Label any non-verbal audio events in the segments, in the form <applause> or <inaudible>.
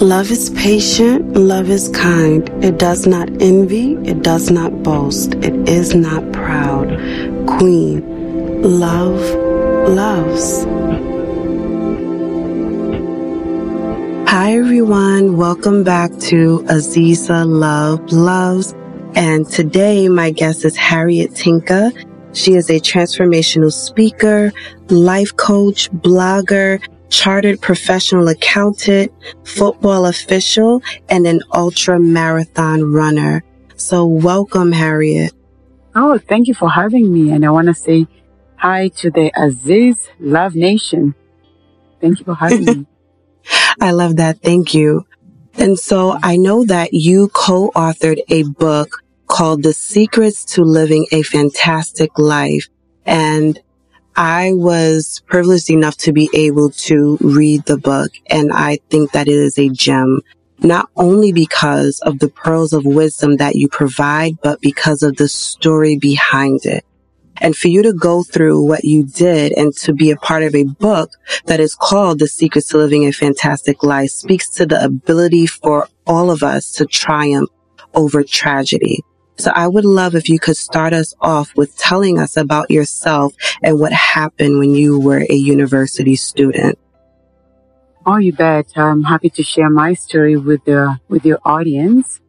Love is patient, love is kind. It does not envy, it does not boast, it is not proud. Queen, love loves. Hi everyone, welcome back to Aziza Love Loves. And today my guest is Harriet Tinka. She is a transformational speaker, life coach, blogger, chartered professional accountant, football official, and an ultra marathon runner. So welcome, Harriet. Oh, thank you for having me. And I want to say hi to the Aziz Love Nation. Thank you for having me. <laughs> I love that. Thank you. And so I know that you co-authored a book called The Secrets to Living a Fantastic Life. And I was privileged enough to be able to read the book and I think that it is a gem, not only because of the pearls of wisdom that you provide, but because of the story behind it. And for you to go through what you did and to be a part of a book that is called The Secrets to Living a Fantastic Life speaks to the ability for all of us to triumph over tragedy. So I would love if you could start us off with telling us about yourself and what happened when you were a university student. Oh, you bet. I'm happy to share my story with the, with your audience.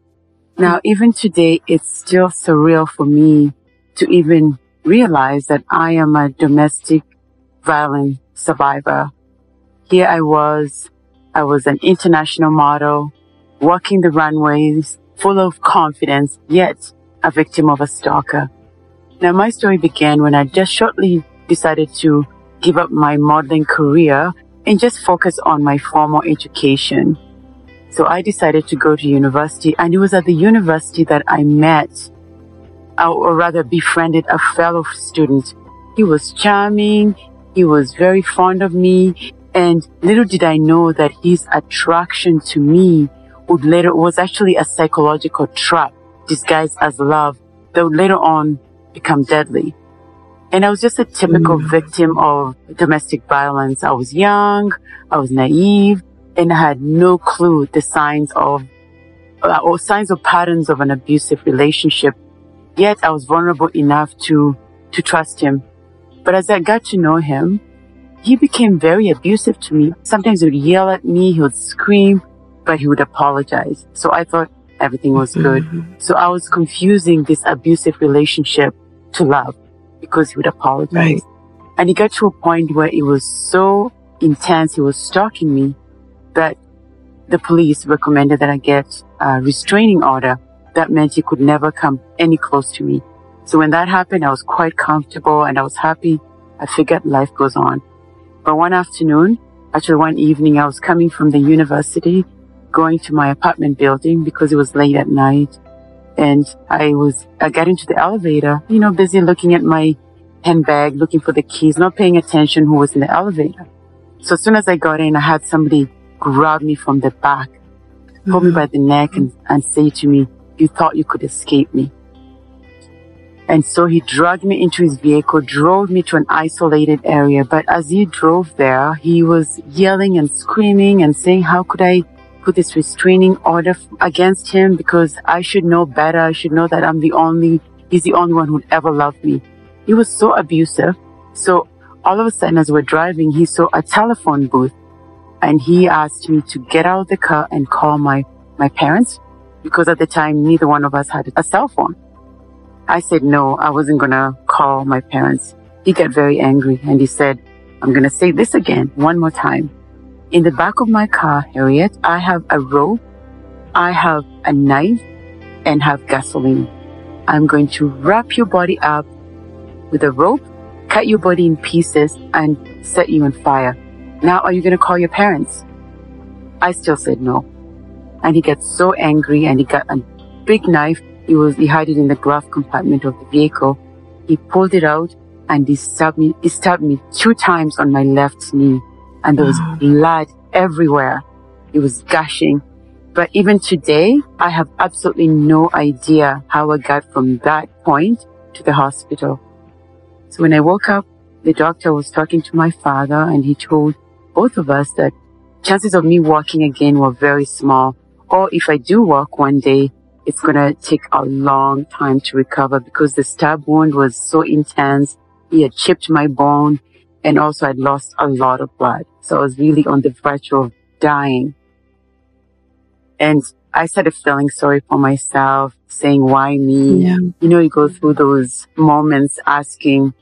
Now, even today, it's still surreal for me to even realize that I am a domestic violence survivor. Here I was, I was an international model, walking the runways, full of confidence, yet a victim of a stalker. Now, my story began when I just shortly decided to give up my modeling career and just focus on my formal education. So I decided to go to university and it was at the university that I met, uh, or rather befriended a fellow student. He was charming. He was very fond of me. And little did I know that his attraction to me would later was actually a psychological trap disguised as love that would later on become deadly. And I was just a typical mm. victim of domestic violence. I was young, I was naive, and I had no clue the signs of uh, or signs or patterns of an abusive relationship. Yet I was vulnerable enough to to trust him. But as I got to know him, he became very abusive to me. Sometimes he would yell at me, he would scream, but he would apologize. So I thought everything was good. Mm-hmm. So I was confusing this abusive relationship to love because he would apologize. Right. And it got to a point where it was so intense, he was stalking me that the police recommended that I get a restraining order. That meant he could never come any close to me. So when that happened, I was quite comfortable and I was happy. I figured life goes on. But one afternoon, actually one evening, I was coming from the university going to my apartment building because it was late at night. And I was, I got into the elevator, you know, busy looking at my handbag, looking for the keys, not paying attention who was in the elevator. So as soon as I got in, I had somebody grab me from the back, pull mm-hmm. me by the neck and, and say to me, you thought you could escape me. And so he dragged me into his vehicle, drove me to an isolated area. But as he drove there, he was yelling and screaming and saying, how could I put this restraining order against him because I should know better. I should know that I'm the only, he's the only one who'd ever love me. He was so abusive. So all of a sudden, as we're driving, he saw a telephone booth and he asked me to get out of the car and call my, my parents because at the time, neither one of us had a cell phone. I said, no, I wasn't going to call my parents. He got very angry and he said, I'm going to say this again one more time. In the back of my car, Harriet, I have a rope, I have a knife, and have gasoline. I'm going to wrap your body up with a rope, cut your body in pieces, and set you on fire. Now, are you going to call your parents? I still said no. And he got so angry and he got a big knife. He was, he had it in the glove compartment of the vehicle. He pulled it out and he stabbed me, he stabbed me two times on my left knee and there was ah. blood everywhere. It was gushing. But even today, I have absolutely no idea how I got from that point to the hospital. So when I woke up, the doctor was talking to my father and he told both of us that chances of me walking again were very small. Or if I do walk one day, it's going to take a long time to recover because the stab wound was so intense. He had chipped my bone and also I'd lost a lot of blood. So I was really on the verge of dying. And I started feeling sorry for myself, saying, why me? Yeah. You know, you go through those moments asking,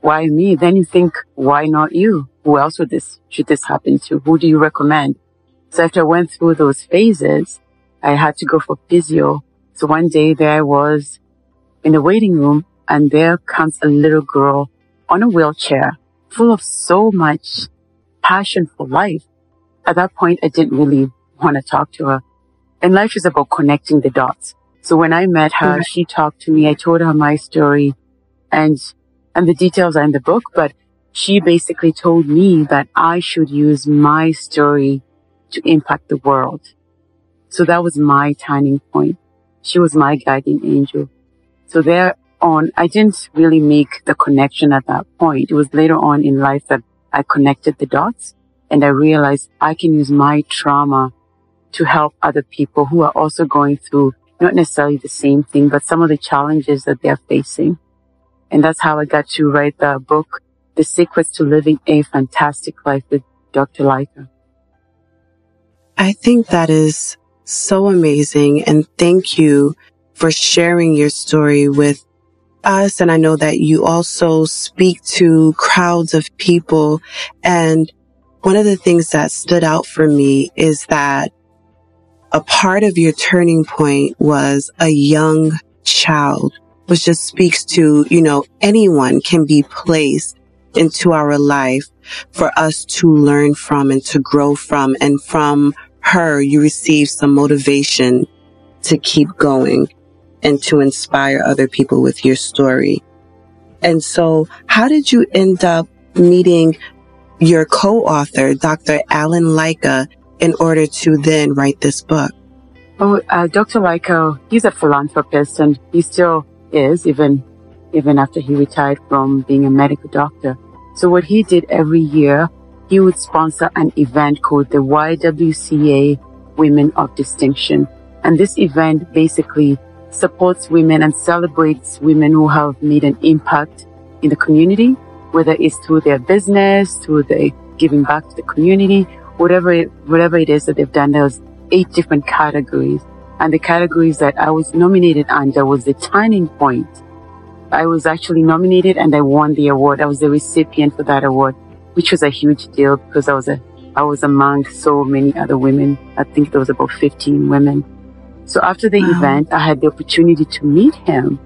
why me? Then you think, why not you? Who else would this, should this happen to? Who do you recommend? So after I went through those phases, I had to go for physio. So one day there I was in the waiting room and there comes a little girl on a wheelchair full of so much passion for life. At that point, I didn't really want to talk to her. And life is about connecting the dots. So when I met her, she talked to me. I told her my story and, and the details are in the book, but she basically told me that I should use my story to impact the world. So that was my turning point. She was my guiding angel. So there on, I didn't really make the connection at that point. It was later on in life that I connected the dots and I realized I can use my trauma to help other people who are also going through not necessarily the same thing, but some of the challenges that they're facing. And that's how I got to write the book, The Secrets to Living a Fantastic Life with Dr. Leica. I think that is so amazing. And thank you for sharing your story with us. And I know that you also speak to crowds of people. And one of the things that stood out for me is that a part of your turning point was a young child, which just speaks to, you know, anyone can be placed into our life for us to learn from and to grow from. And from her, you receive some motivation to keep going and to inspire other people with your story. And so how did you end up meeting your co-author, Dr. Alan Leica, in order to then write this book? Oh, uh, Dr. Leica, he's a philanthropist and he still is, even, even after he retired from being a medical doctor. So what he did every year, he would sponsor an event called the YWCA Women of Distinction. And this event basically supports women and celebrates women who have made an impact in the community, whether it's through their business, through the giving back to the community, whatever it, whatever it is that they've done. There's eight different categories. And the categories that I was nominated under was the turning point. I was actually nominated and I won the award. I was the recipient for that award, which was a huge deal because I was a, I was among so many other women. I think there was about 15 women so after the wow. event, I had the opportunity to meet him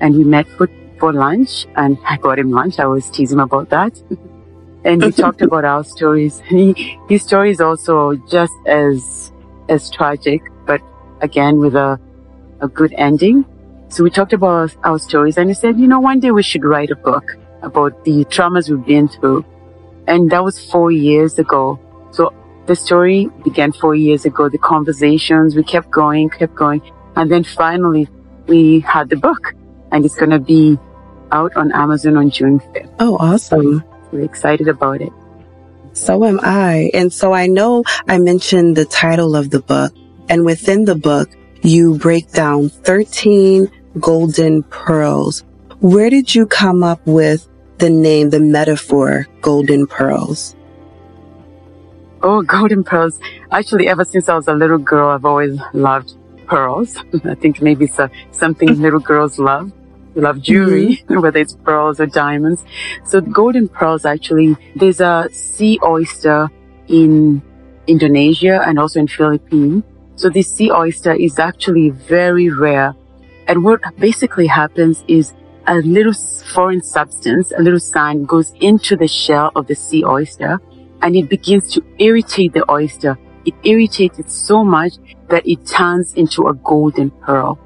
and we met for, for lunch and I got him lunch. I was teasing him about that. <laughs> and we talked about our stories. He, his story is also just as, as tragic, but again with a, a good ending. So we talked about our stories and he said, you know, one day we should write a book about the traumas we've been through. And that was four years ago. So the story began four years ago. The conversations, we kept going, kept going. And then finally we had the book and it's going to be out on Amazon on June 5th. Oh, awesome. we're excited about it. So am I. And so I know I mentioned the title of the book and within the book, you break down 13 golden pearls. Where did you come up with the name, the metaphor, golden pearls? Oh, <laughs> golden pearls. Actually, ever since I was a little girl, I've always loved pearls. <laughs> I think maybe it's a, something little girls love. We love jewelry, mm-hmm. <laughs> whether it's pearls or diamonds. So golden pearls, actually, there's a sea oyster in Indonesia and also in Philippines. So this sea oyster is actually very rare. And what basically happens is a little foreign substance, a little sand goes into the shell of the sea oyster and it begins to irritate the oyster. It irritates it so much that it turns into a golden pearl.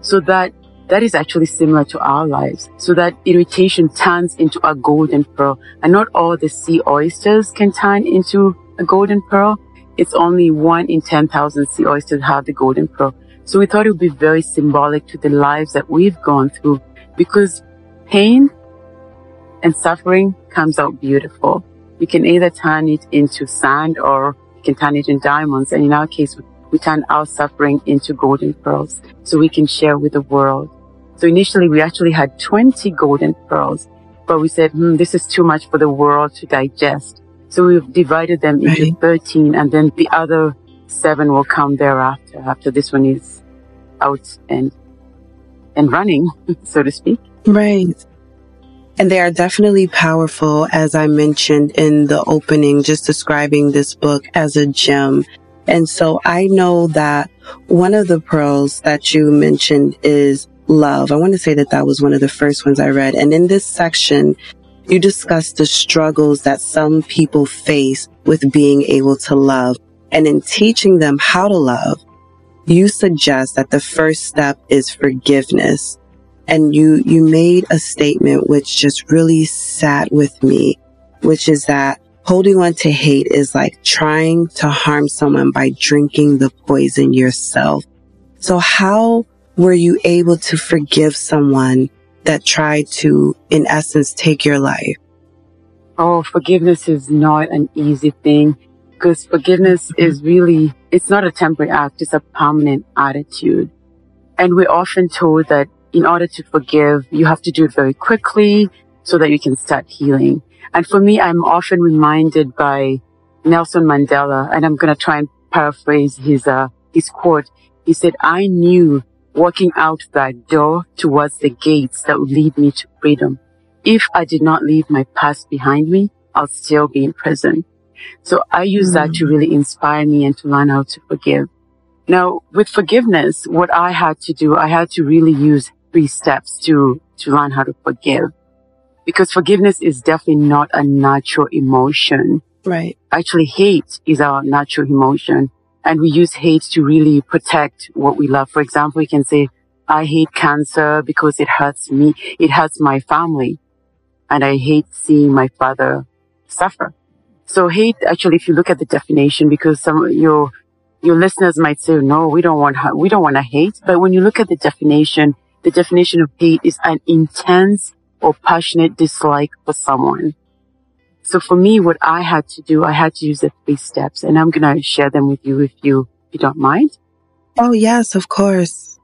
So that that is actually similar to our lives. So that irritation turns into a golden pearl. And not all the sea oysters can turn into a golden pearl. It's only one in 10,000 sea oysters have the golden pearl. So we thought it would be very symbolic to the lives that we've gone through because pain and suffering comes out beautiful you can either turn it into sand or you can turn it in diamonds. And in our case, we turn our suffering into golden pearls so we can share with the world. So initially we actually had 20 golden pearls, but we said, hmm, this is too much for the world to digest. So we've divided them into right. 13 and then the other seven will come thereafter, after this one is out and, and running, <laughs> so to speak. Right. And they are definitely powerful, as I mentioned in the opening, just describing this book as a gem. And so I know that one of the pearls that you mentioned is love. I want to say that that was one of the first ones I read. And in this section, you discuss the struggles that some people face with being able to love. And in teaching them how to love, you suggest that the first step is forgiveness. And you, you made a statement which just really sat with me, which is that holding on to hate is like trying to harm someone by drinking the poison yourself. So how were you able to forgive someone that tried to, in essence, take your life? Oh, forgiveness is not an easy thing because forgiveness mm-hmm. is really, it's not a temporary act. It's a permanent attitude. And we're often told that in order to forgive, you have to do it very quickly so that you can start healing. And for me, I'm often reminded by Nelson Mandela, and I'm going to try and paraphrase his, uh, his quote. He said, I knew walking out that door towards the gates that would lead me to freedom. If I did not leave my past behind me, I'll still be in prison. So I use mm. that to really inspire me and to learn how to forgive. Now, with forgiveness, what I had to do, I had to really use three steps to, to learn how to forgive. Because forgiveness is definitely not a natural emotion. Right. Actually, hate is our natural emotion. And we use hate to really protect what we love. For example, we can say, I hate cancer because it hurts me. It hurts my family. And I hate seeing my father suffer. So hate, actually, if you look at the definition, because some, your, your listeners might say, no, we don't want, we don't want to hate. But when you look at the definition, the definition of hate is an intense or passionate dislike for someone. So for me, what I had to do, I had to use the three steps and I'm going to share them with you if you, if you don't mind. Oh, yes, of course. <laughs>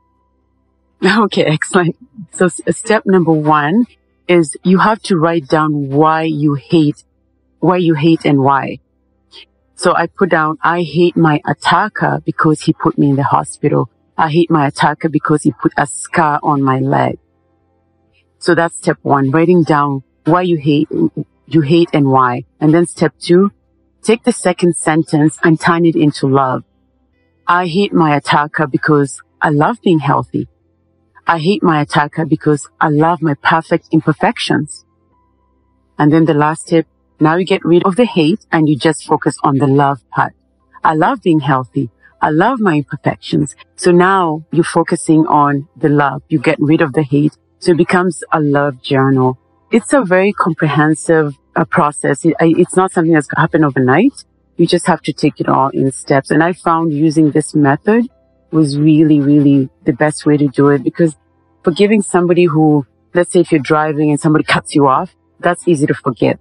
Okay, excellent. So step number one is you have to write down why you hate, why you hate and why. So I put down, I hate my attacker because he put me in the hospital. I hate my attacker because he put a scar on my leg. So that's step one, writing down why you hate, you hate and why. And then step two, take the second sentence and turn it into love. I hate my attacker because I love being healthy. I hate my attacker because I love my perfect imperfections. And then the last tip, now you get rid of the hate and you just focus on the love part. I love being healthy. I love my imperfections. So now you're focusing on the love. You get rid of the hate. So it becomes a love journal. It's a very comprehensive a process. It, it's not something that's going to happen overnight. You just have to take it all in steps. And I found using this method was really, really the best way to do it because forgiving somebody who, let's say if you're driving and somebody cuts you off, that's easy to forget.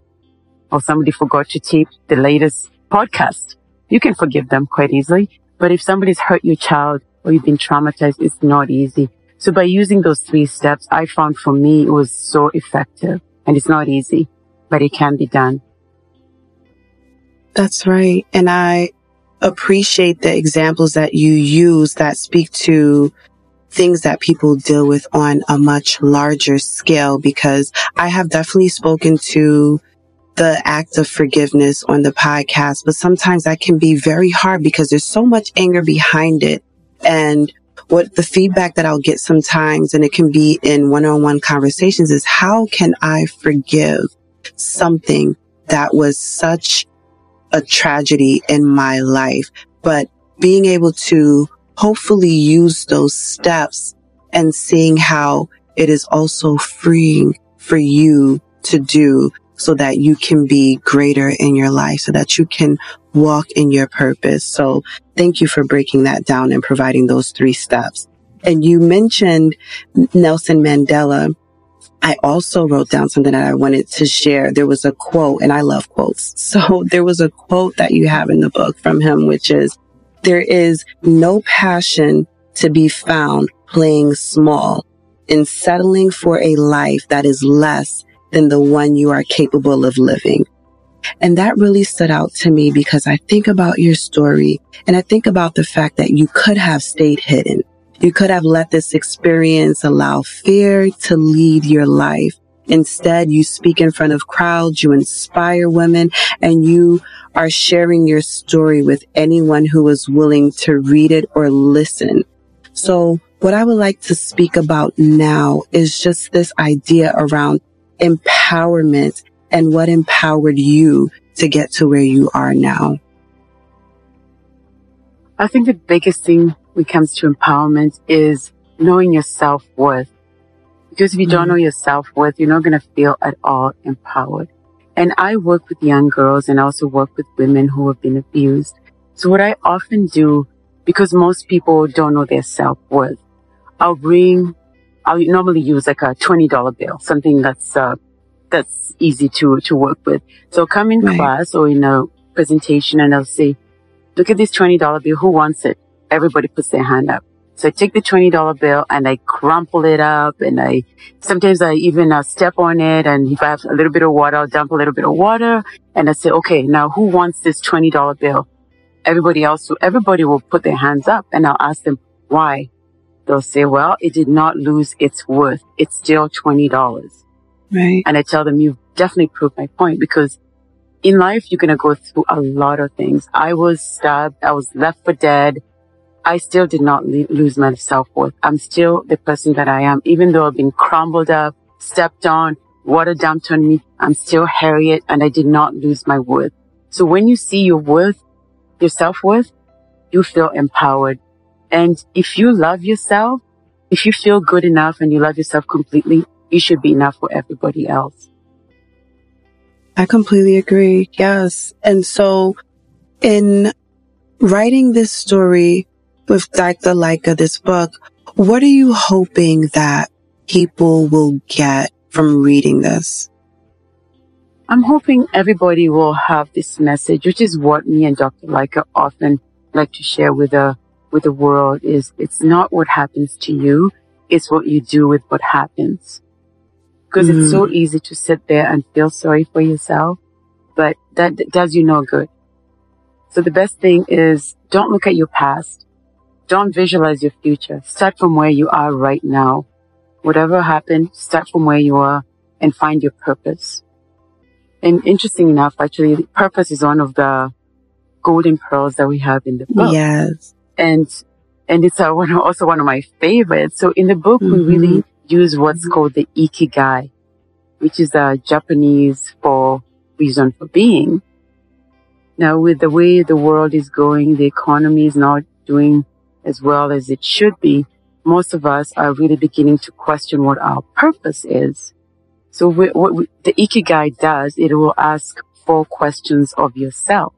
Or somebody forgot to tape the latest podcast. You can forgive them quite easily. But if somebody's hurt your child or you've been traumatized, it's not easy. So by using those three steps, I found for me it was so effective and it's not easy but it can be done. That's right. And I appreciate the examples that you use that speak to things that people deal with on a much larger scale because I have definitely spoken to the act of forgiveness on the podcast, but sometimes that can be very hard because there's so much anger behind it. And what the feedback that I'll get sometimes, and it can be in one-on-one conversations is how can I forgive? something that was such a tragedy in my life, but being able to hopefully use those steps and seeing how it is also freeing for you to do so that you can be greater in your life, so that you can walk in your purpose. So thank you for breaking that down and providing those three steps. And you mentioned Nelson Mandela I also wrote down something that I wanted to share. There was a quote and I love quotes. <laughs> So there was a quote that you have in the book from him, which is, there is no passion to be found playing small in settling for a life that is less than the one you are capable of living. And that really stood out to me because I think about your story and I think about the fact that you could have stayed hidden. You could have let this experience allow fear to lead your life. Instead, you speak in front of crowds, you inspire women, and you are sharing your story with anyone who is willing to read it or listen. So what I would like to speak about now is just this idea around empowerment and what empowered you to get to where you are now? I think the biggest thing when it comes to empowerment is knowing your self worth. Because if you mm-hmm. don't know your self worth, you're not going to feel at all empowered. And I work with young girls and also work with women who have been abused. So what I often do, because most people don't know their self worth, I'll bring, I'll normally use like a $20 bill, something that's, uh, that's easy to, to work with. So come in right. class or in a presentation and I'll say, look at this $20 bill. Who wants it? Everybody puts their hand up. So I take the $20 bill and I crumple it up and I, sometimes I even uh, step on it. And if I have a little bit of water, I'll dump a little bit of water and I say, okay, now who wants this $20 bill? Everybody else, everybody will put their hands up and I'll ask them why. They'll say, well, it did not lose its worth. It's still $20. Right. And I tell them, you've definitely proved my point because in life, you're going to go through a lot of things. I was stabbed. I was left for dead. I still did not le- lose my self-worth. I'm still the person that I am, even though I've been crumbled up, stepped on, water dumped on me. I'm still Harriet and I did not lose my worth. So when you see your worth, your self-worth, you feel empowered. And if you love yourself, if you feel good enough and you love yourself completely, you should be enough for everybody else. I completely agree. Yes. And so in writing this story with Dr. Leica, this book, what are you hoping that people will get from reading this? I'm hoping everybody will have this message, which is what me and Dr. Leica often like to share with the, with the world is it's not what happens to you. It's what you do with what happens because mm. it's so mm. easy to sit there and feel sorry for yourself, but that does you no good. So the best thing is don't look at your past. Don't visualize your future. Start from where you are right now. Whatever happened, start from where you are and find your purpose. And interesting enough, actually, purpose is one of the golden pearls that we have in the book. Yes. And, and it's uh, <laughs> one, also one of my favorites. So in the book, mm-hmm. we really use what's called the ikigai, which is a Japanese for reason for being. Now, with the way the world is going, the economy is not doing as well as it should be. Most of us are really beginning to question what our purpose is. So we, what we, the Ikigai does, it will ask four questions of yourself.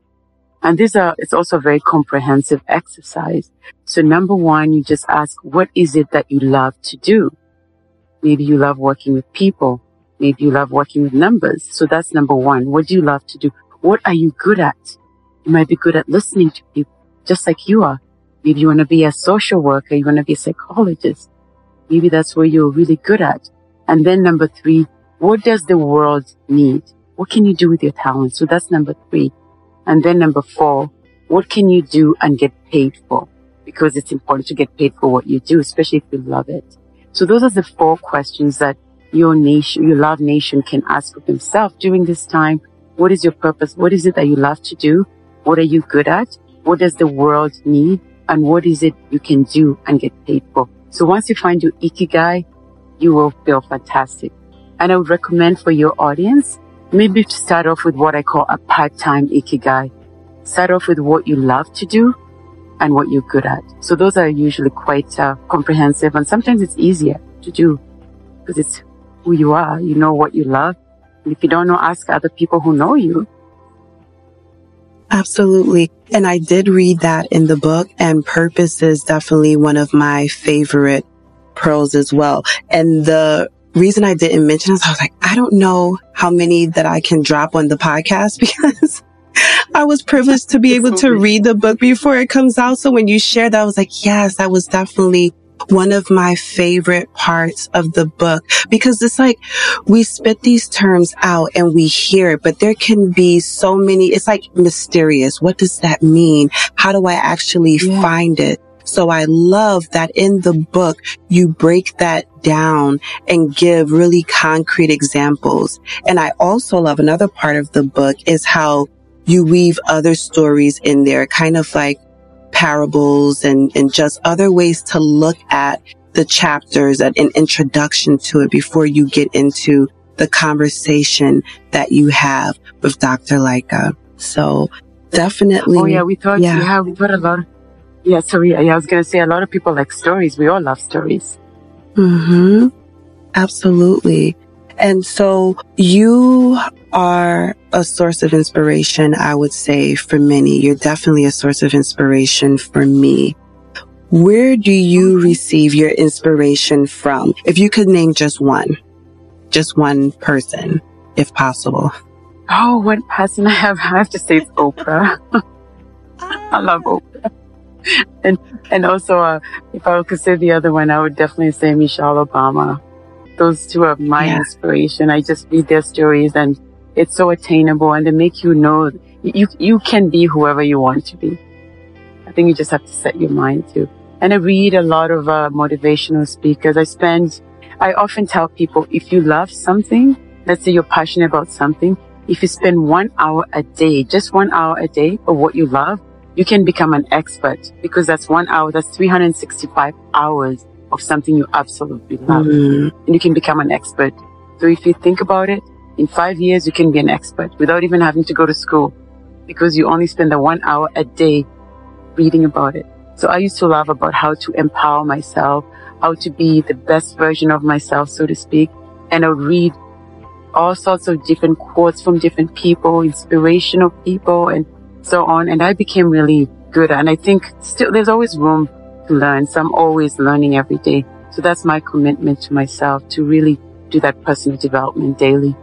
And these are, it's also a very comprehensive exercise. So number one, you just ask, what is it that you love to do? Maybe you love working with people. Maybe you love working with numbers. So that's number one. What do you love to do? What are you good at? You might be good at listening to people, just like you are. Maybe you want to be a social worker. You want to be a psychologist. Maybe that's where you're really good at. And then number three, what does the world need? What can you do with your talent? So that's number three. And then number four, what can you do and get paid for? Because it's important to get paid for what you do, especially if you love it. So those are the four questions that your nation, your love nation can ask of themselves during this time. What is your purpose? What is it that you love to do? What are you good at? What does the world need? And what is it you can do and get paid for? So once you find your ikigai, you will feel fantastic. And I would recommend for your audience, maybe to start off with what I call a part-time ikigai. Start off with what you love to do and what you're good at. So those are usually quite uh, comprehensive and sometimes it's easier to do because it's who you are. You know what you love. And if you don't know, ask other people who know you. Absolutely. And I did read that in the book and purpose is definitely one of my favorite pearls as well. And the reason I didn't mention this, I was like, I don't know how many that I can drop on the podcast <laughs> because I was privileged to be able to read the book before it comes out. So when you shared that, I was like, yes, that was definitely one of my favorite parts of the book because it's like we spit these terms out and we hear it, but there can be so many, it's like mysterious. What does that mean? How do I actually yeah. find it? So I love that in the book, you break that down and give really concrete examples. And I also love another part of the book is how you weave other stories in there, kind of like parables and, and just other ways to look at the chapters and an introduction to it before you get into the conversation that you have with Dr. Leica. So definitely. Oh yeah, we thought, yeah, yeah we thought a lot. Yeah, sorry. I was going to say a lot of people like stories. We all love stories. Hmm. Absolutely. And so you are a source of inspiration, I would say, for many. You're definitely a source of inspiration for me. Where do you receive your inspiration from? If you could name just one, just one person, if possible. Oh, one person I <laughs> have, I have to say it's Oprah. <laughs> I love Oprah. <laughs> And, and also, uh, if I could say the other one, I would definitely say Michelle Obama those two are my yeah. inspiration. I just read their stories and it's so attainable and they make you know you, you can be whoever you want to be. I think you just have to set your mind to. And I read a lot of uh, motivational speakers. I spend, I often tell people if you love something, let's say you're passionate about something, if you spend one hour a day, just one hour a day of what you love, you can become an expert because that's one hour, that's 365 hours of something you absolutely love. Mm. And you can become an expert. So if you think about it, in five years, you can be an expert without even having to go to school because you only spend the one hour a day reading about it. So I used to love about how to empower myself, how to be the best version of myself, so to speak. And I would read all sorts of different quotes from different people, inspirational people and so on. And I became really good. And I think still there's always room to learn. So I'm always learning every day. So that's my commitment to myself to really do that personal development daily.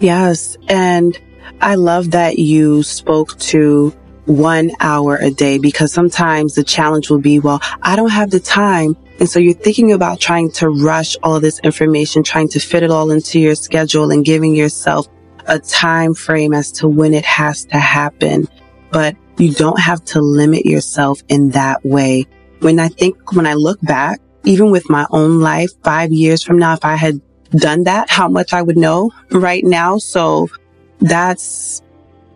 Yes. And I love that you spoke to one hour a day because sometimes the challenge will be, well, I don't have the time. And so you're thinking about trying to rush all this information, trying to fit it all into your schedule and giving yourself a time frame as to when it has to happen. But you don't have to limit yourself in that way. When I think, when I look back, even with my own life, five years from now, if I had done that, how much I would know right now. So that's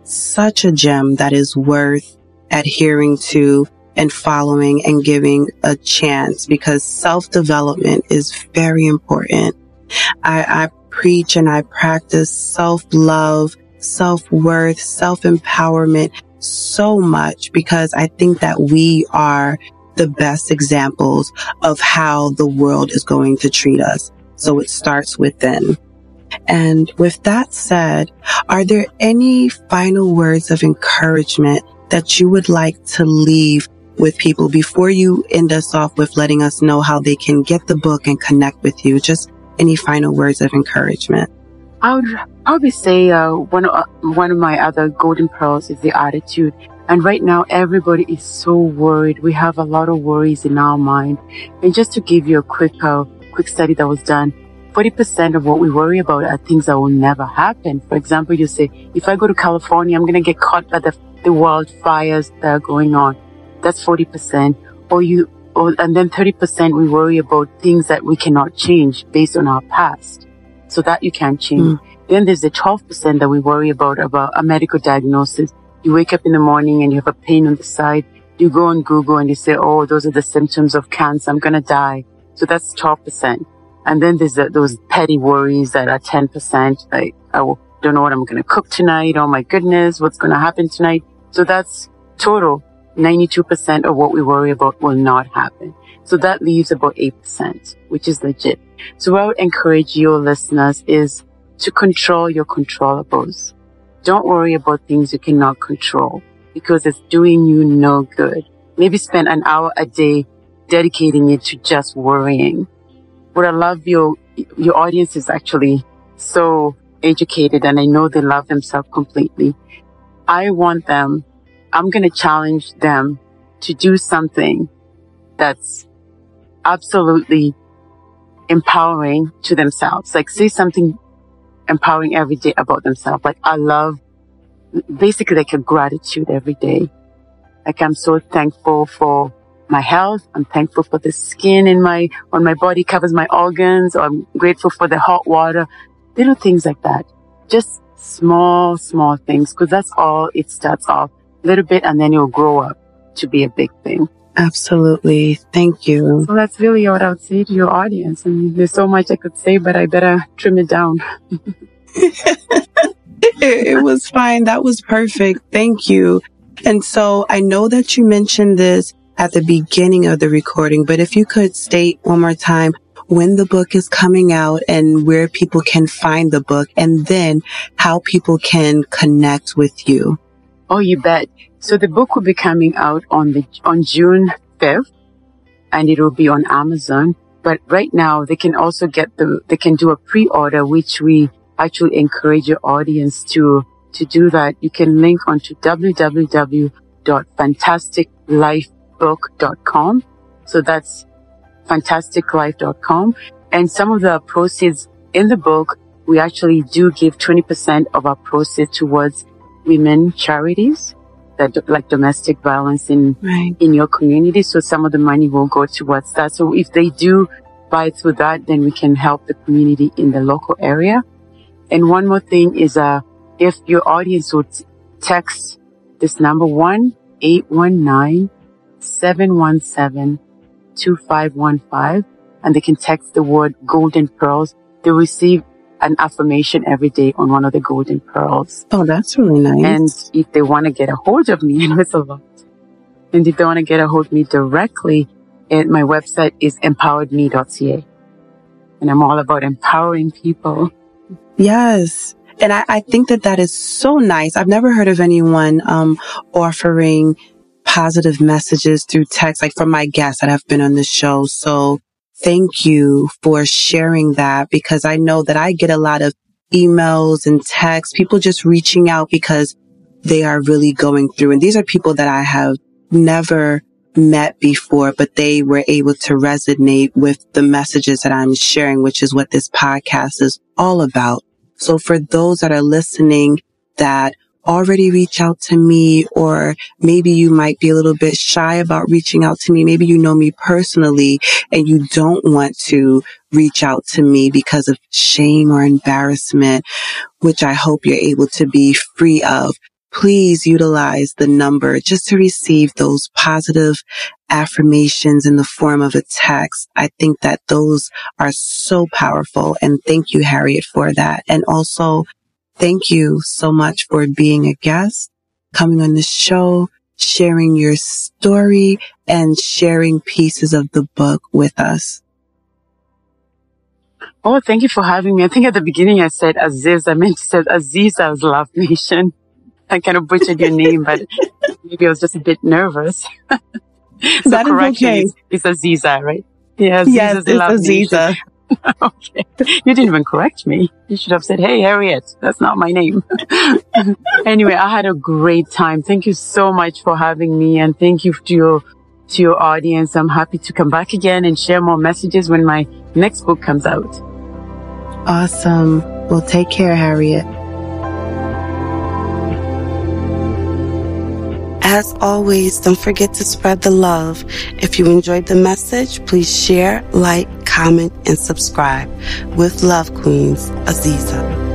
such a gem that is worth adhering to and following and giving a chance because self development is very important. I, I preach and I practice self love, self worth, self empowerment so much because I think that we are the best examples of how the world is going to treat us. So it starts within. And with that said, are there any final words of encouragement that you would like to leave with people before you end us off with letting us know how they can get the book and connect with you? Just any final words of encouragement? I would probably say uh, one uh, one of my other golden pearls is the attitude. And right now, everybody is so worried. We have a lot of worries in our mind. And just to give you a quick, uh, quick study that was done, 40% of what we worry about are things that will never happen. For example, you say, if I go to California, I'm going to get caught by the, the wildfires that are going on. That's 40%. Or you, or, and then 30% we worry about things that we cannot change based on our past. So that you can't change. Mm. Then there's the 12% that we worry about, about a medical diagnosis. You wake up in the morning and you have a pain on the side. You go on Google and you say, oh, those are the symptoms of cancer. I'm going to die. So that's 12%. And then there's the, those petty worries that are 10%. Like, I don't know what I'm going to cook tonight. Oh my goodness, what's going to happen tonight? So that's total. 92% of what we worry about will not happen. So that leaves about 8%, which is legit. So what I would encourage your listeners is to control your controllables. Don't worry about things you cannot control because it's doing you no good. Maybe spend an hour a day dedicating it to just worrying what I love your, your audience is actually so educated and I know they love themselves completely. I want them, I'm going to challenge them to do something that's absolutely empowering to themselves. Like say something empowering every day about themselves. Like I love basically like a gratitude every day. Like I'm so thankful for my health. I'm thankful for the skin in my, on my body covers my organs. Or I'm grateful for the hot water. Little things like that. Just small, small things. Cause that's all it starts off a little bit and then it'll grow up to be a big thing. Absolutely. Thank you. So that's really what I would say to your audience. I mean, there's so much I could say, but I better trim it down. <laughs> it was fine. That was perfect. Thank you. And so I know that you mentioned this at the beginning of the recording, but if you could state one more time when the book is coming out and where people can find the book and then how people can connect with you. Oh, you bet. So the book will be coming out on the, on June 5th and it will be on Amazon. But right now they can also get the, they can do a pre-order, which we actually encourage your audience to, to do that. You can link onto www.fantasticlifebook.com. So that's fantasticlife.com. And some of the proceeds in the book, we actually do give 20% of our proceeds towards women charities that like domestic violence in right. in your community. So some of the money will go towards that. So if they do buy through that, then we can help the community in the local area. And one more thing is, uh, if your audience would text this number one eight one nine seven one seven two five one five, and they can text the word golden pearls, they receive an affirmation every day on one of the golden pearls. Oh, that's really nice. And if they want to get a hold of me, <laughs> and it's a lot. And if they want to get a hold of me directly, it, my website is empoweredme.ca. And I'm all about empowering people. Yes. And I, I think that that is so nice. I've never heard of anyone, um, offering positive messages through text, like from my guests that have been on the show. So thank you for sharing that because I know that I get a lot of emails and texts, people just reaching out because they are really going through. And these are people that I have never met before, but they were able to resonate with the messages that I'm sharing, which is what this podcast is all about. So for those that are listening that already reach out to me or maybe you might be a little bit shy about reaching out to me. Maybe you know me personally and you don't want to reach out to me because of shame or embarrassment, which I hope you're able to be free of. Please utilize the number just to receive those positive affirmations in the form of a text. I think that those are so powerful. And thank you, Harriet, for that. And also Thank you so much for being a guest, coming on the show, sharing your story and sharing pieces of the book with us. Oh, thank you for having me. I think at the beginning I said Aziz. I meant to say Aziz Aziza's Love Nation. I kind of butchered your name, but maybe I was just a bit nervous. <laughs> so that is okay. It's, it's Aziza, right? Yeah, Aziza's yes, it's Aziza. <laughs> Okay. You didn't even correct me. You should have said, Hey, Harriet, that's not my name. <laughs> anyway, I had a great time. Thank you so much for having me and thank you to your, to your audience. I'm happy to come back again and share more messages when my next book comes out. Awesome. Well, take care, Harriet. As always, don't forget to spread the love. If you enjoyed the message, please share, like, comment, and subscribe. With love, Queens, Aziza.